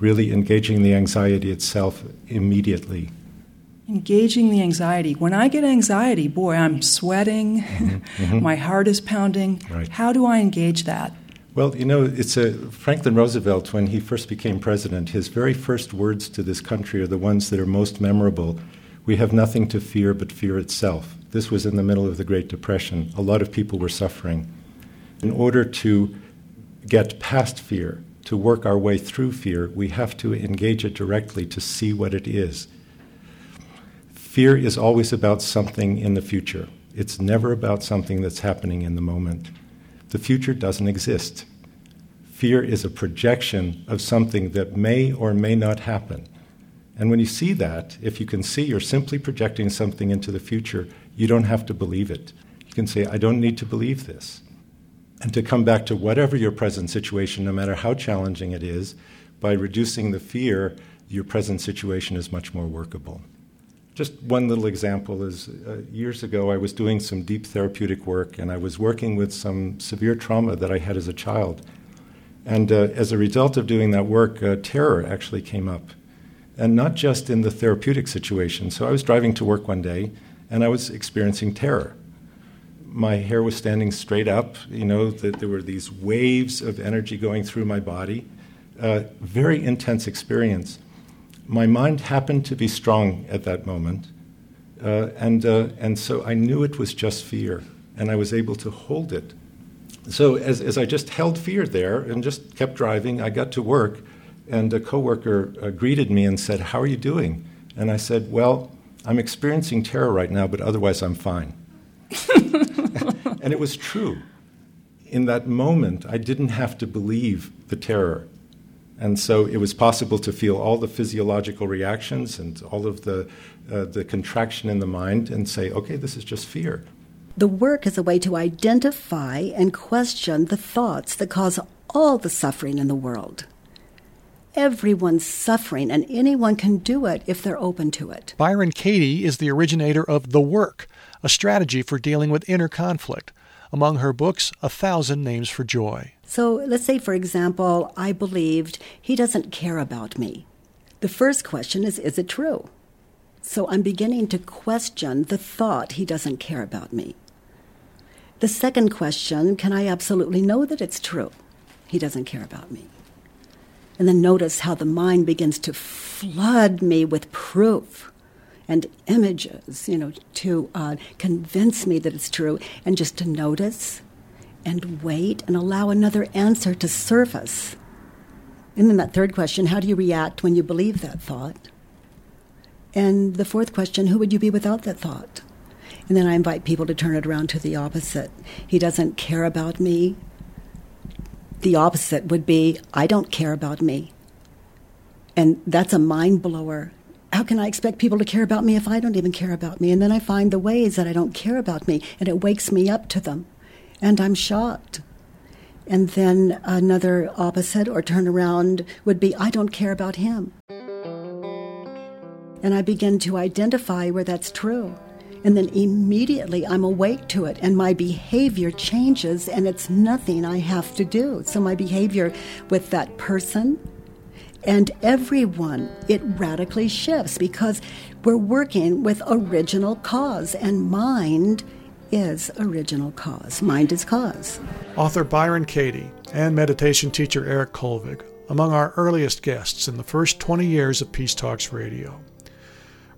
really engaging the anxiety itself immediately. Engaging the anxiety. When I get anxiety, boy, I'm sweating, mm-hmm. Mm-hmm. [LAUGHS] my heart is pounding. Right. How do I engage that? Well, you know, it's a Franklin Roosevelt when he first became president, his very first words to this country are the ones that are most memorable. We have nothing to fear but fear itself. This was in the middle of the Great Depression. A lot of people were suffering. In order to get past fear, to work our way through fear, we have to engage it directly to see what it is. Fear is always about something in the future. It's never about something that's happening in the moment. The future doesn't exist. Fear is a projection of something that may or may not happen. And when you see that, if you can see you're simply projecting something into the future, you don't have to believe it. You can say, I don't need to believe this. And to come back to whatever your present situation, no matter how challenging it is, by reducing the fear, your present situation is much more workable. Just one little example is uh, years ago, I was doing some deep therapeutic work, and I was working with some severe trauma that I had as a child. And uh, as a result of doing that work, uh, terror actually came up. And not just in the therapeutic situation. So I was driving to work one day, and I was experiencing terror. My hair was standing straight up, you know, that there were these waves of energy going through my body. Uh, very intense experience. My mind happened to be strong at that moment, uh, and, uh, and so I knew it was just fear, and I was able to hold it. So as, as I just held fear there and just kept driving, I got to work, and a coworker uh, greeted me and said, "How are you doing?" And I said, "Well, I'm experiencing terror right now, but otherwise I'm fine. [LAUGHS] and it was true. In that moment, I didn't have to believe the terror. And so it was possible to feel all the physiological reactions and all of the, uh, the contraction in the mind and say, okay, this is just fear. The work is a way to identify and question the thoughts that cause all the suffering in the world. Everyone's suffering, and anyone can do it if they're open to it. Byron Katie is the originator of The Work, a strategy for dealing with inner conflict. Among her books, A Thousand Names for Joy. So let's say, for example, I believed he doesn't care about me. The first question is Is it true? So I'm beginning to question the thought he doesn't care about me. The second question can I absolutely know that it's true? He doesn't care about me. And then notice how the mind begins to flood me with proof and images, you know, to uh, convince me that it's true, and just to notice and wait and allow another answer to surface. And then that third question how do you react when you believe that thought? And the fourth question who would you be without that thought? And then I invite people to turn it around to the opposite. He doesn't care about me. The opposite would be I don't care about me. And that's a mind blower. How can I expect people to care about me if I don't even care about me? And then I find the ways that I don't care about me, and it wakes me up to them. And I'm shocked. And then another opposite or turnaround would be I don't care about him. And I begin to identify where that's true. And then immediately I'm awake to it, and my behavior changes, and it's nothing I have to do. So, my behavior with that person and everyone, it radically shifts because we're working with original cause, and mind is original cause. Mind is cause. Author Byron Katie and meditation teacher Eric Kolvig, among our earliest guests in the first 20 years of Peace Talks Radio.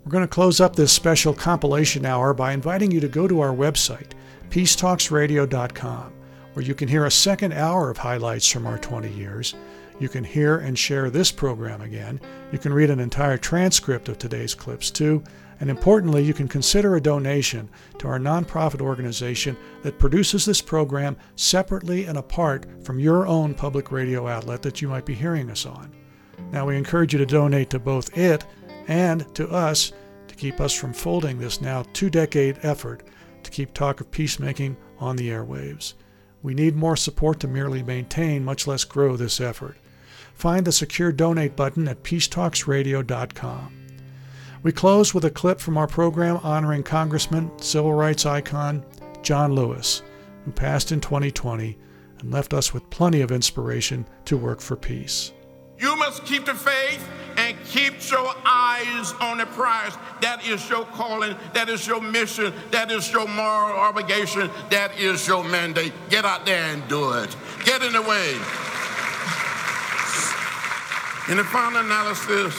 We're going to close up this special compilation hour by inviting you to go to our website, peacetalksradio.com, where you can hear a second hour of highlights from our 20 years. You can hear and share this program again. You can read an entire transcript of today's clips, too, and importantly, you can consider a donation to our nonprofit organization that produces this program separately and apart from your own public radio outlet that you might be hearing us on. Now, we encourage you to donate to both it and to us to keep us from folding this now two decade effort to keep talk of peacemaking on the airwaves. We need more support to merely maintain, much less grow this effort. Find the secure donate button at peacetalksradio.com. We close with a clip from our program honoring Congressman, civil rights icon John Lewis, who passed in 2020 and left us with plenty of inspiration to work for peace. You must keep the faith and keep your eyes on the prize. That is your calling. That is your mission. That is your moral obligation. That is your mandate. Get out there and do it. Get in the way. In the final analysis,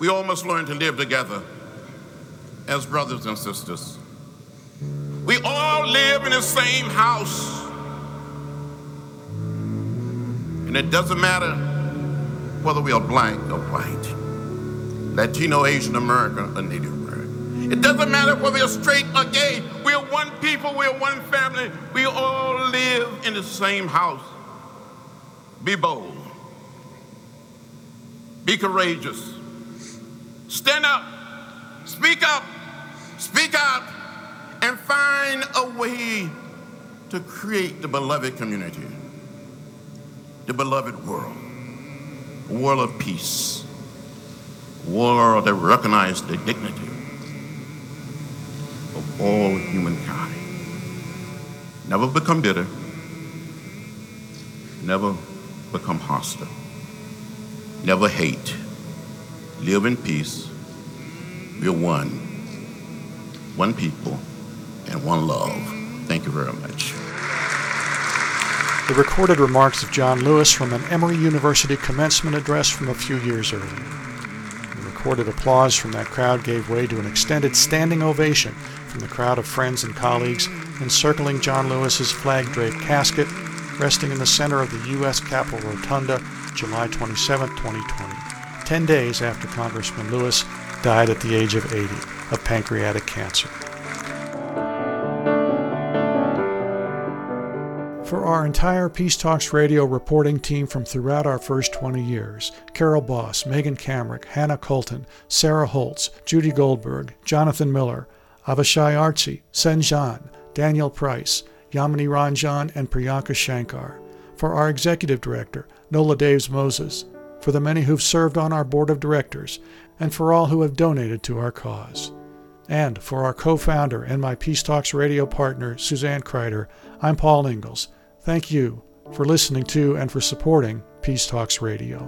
we all must learn to live together as brothers and sisters. We all live in the same house. And it doesn't matter whether we are black or white, Latino, Asian American, or Native American. It doesn't matter whether you're straight or gay. We are one people, we are one family. We all live in the same house. Be bold. Be courageous. Stand up, speak up, speak up. and find a way to create the beloved community, the beloved world, world of peace, world that recognizes the dignity of all humankind. Never become bitter, never become hostile, never hate live in peace. We're one, one people, and one love. Thank you very much. The recorded remarks of John Lewis from an Emory University commencement address from a few years earlier. The recorded applause from that crowd gave way to an extended standing ovation from the crowd of friends and colleagues encircling John Lewis's flag draped casket resting in the center of the U.S. Capitol Rotunda, July 27, 2020. 10 days after Congressman Lewis died at the age of 80 of pancreatic cancer. For our entire Peace Talks radio reporting team from throughout our first 20 years Carol Boss, Megan Kamerick, Hannah Colton, Sarah Holtz, Judy Goldberg, Jonathan Miller, Avishai Artsy, Senjan, Daniel Price, Yamini Ranjan, and Priyanka Shankar. For our executive director, Nola Daves Moses, for the many who've served on our board of directors, and for all who have donated to our cause. And for our co founder and my Peace Talks radio partner, Suzanne Kryder, I'm Paul Ingles. Thank you for listening to and for supporting Peace Talks Radio.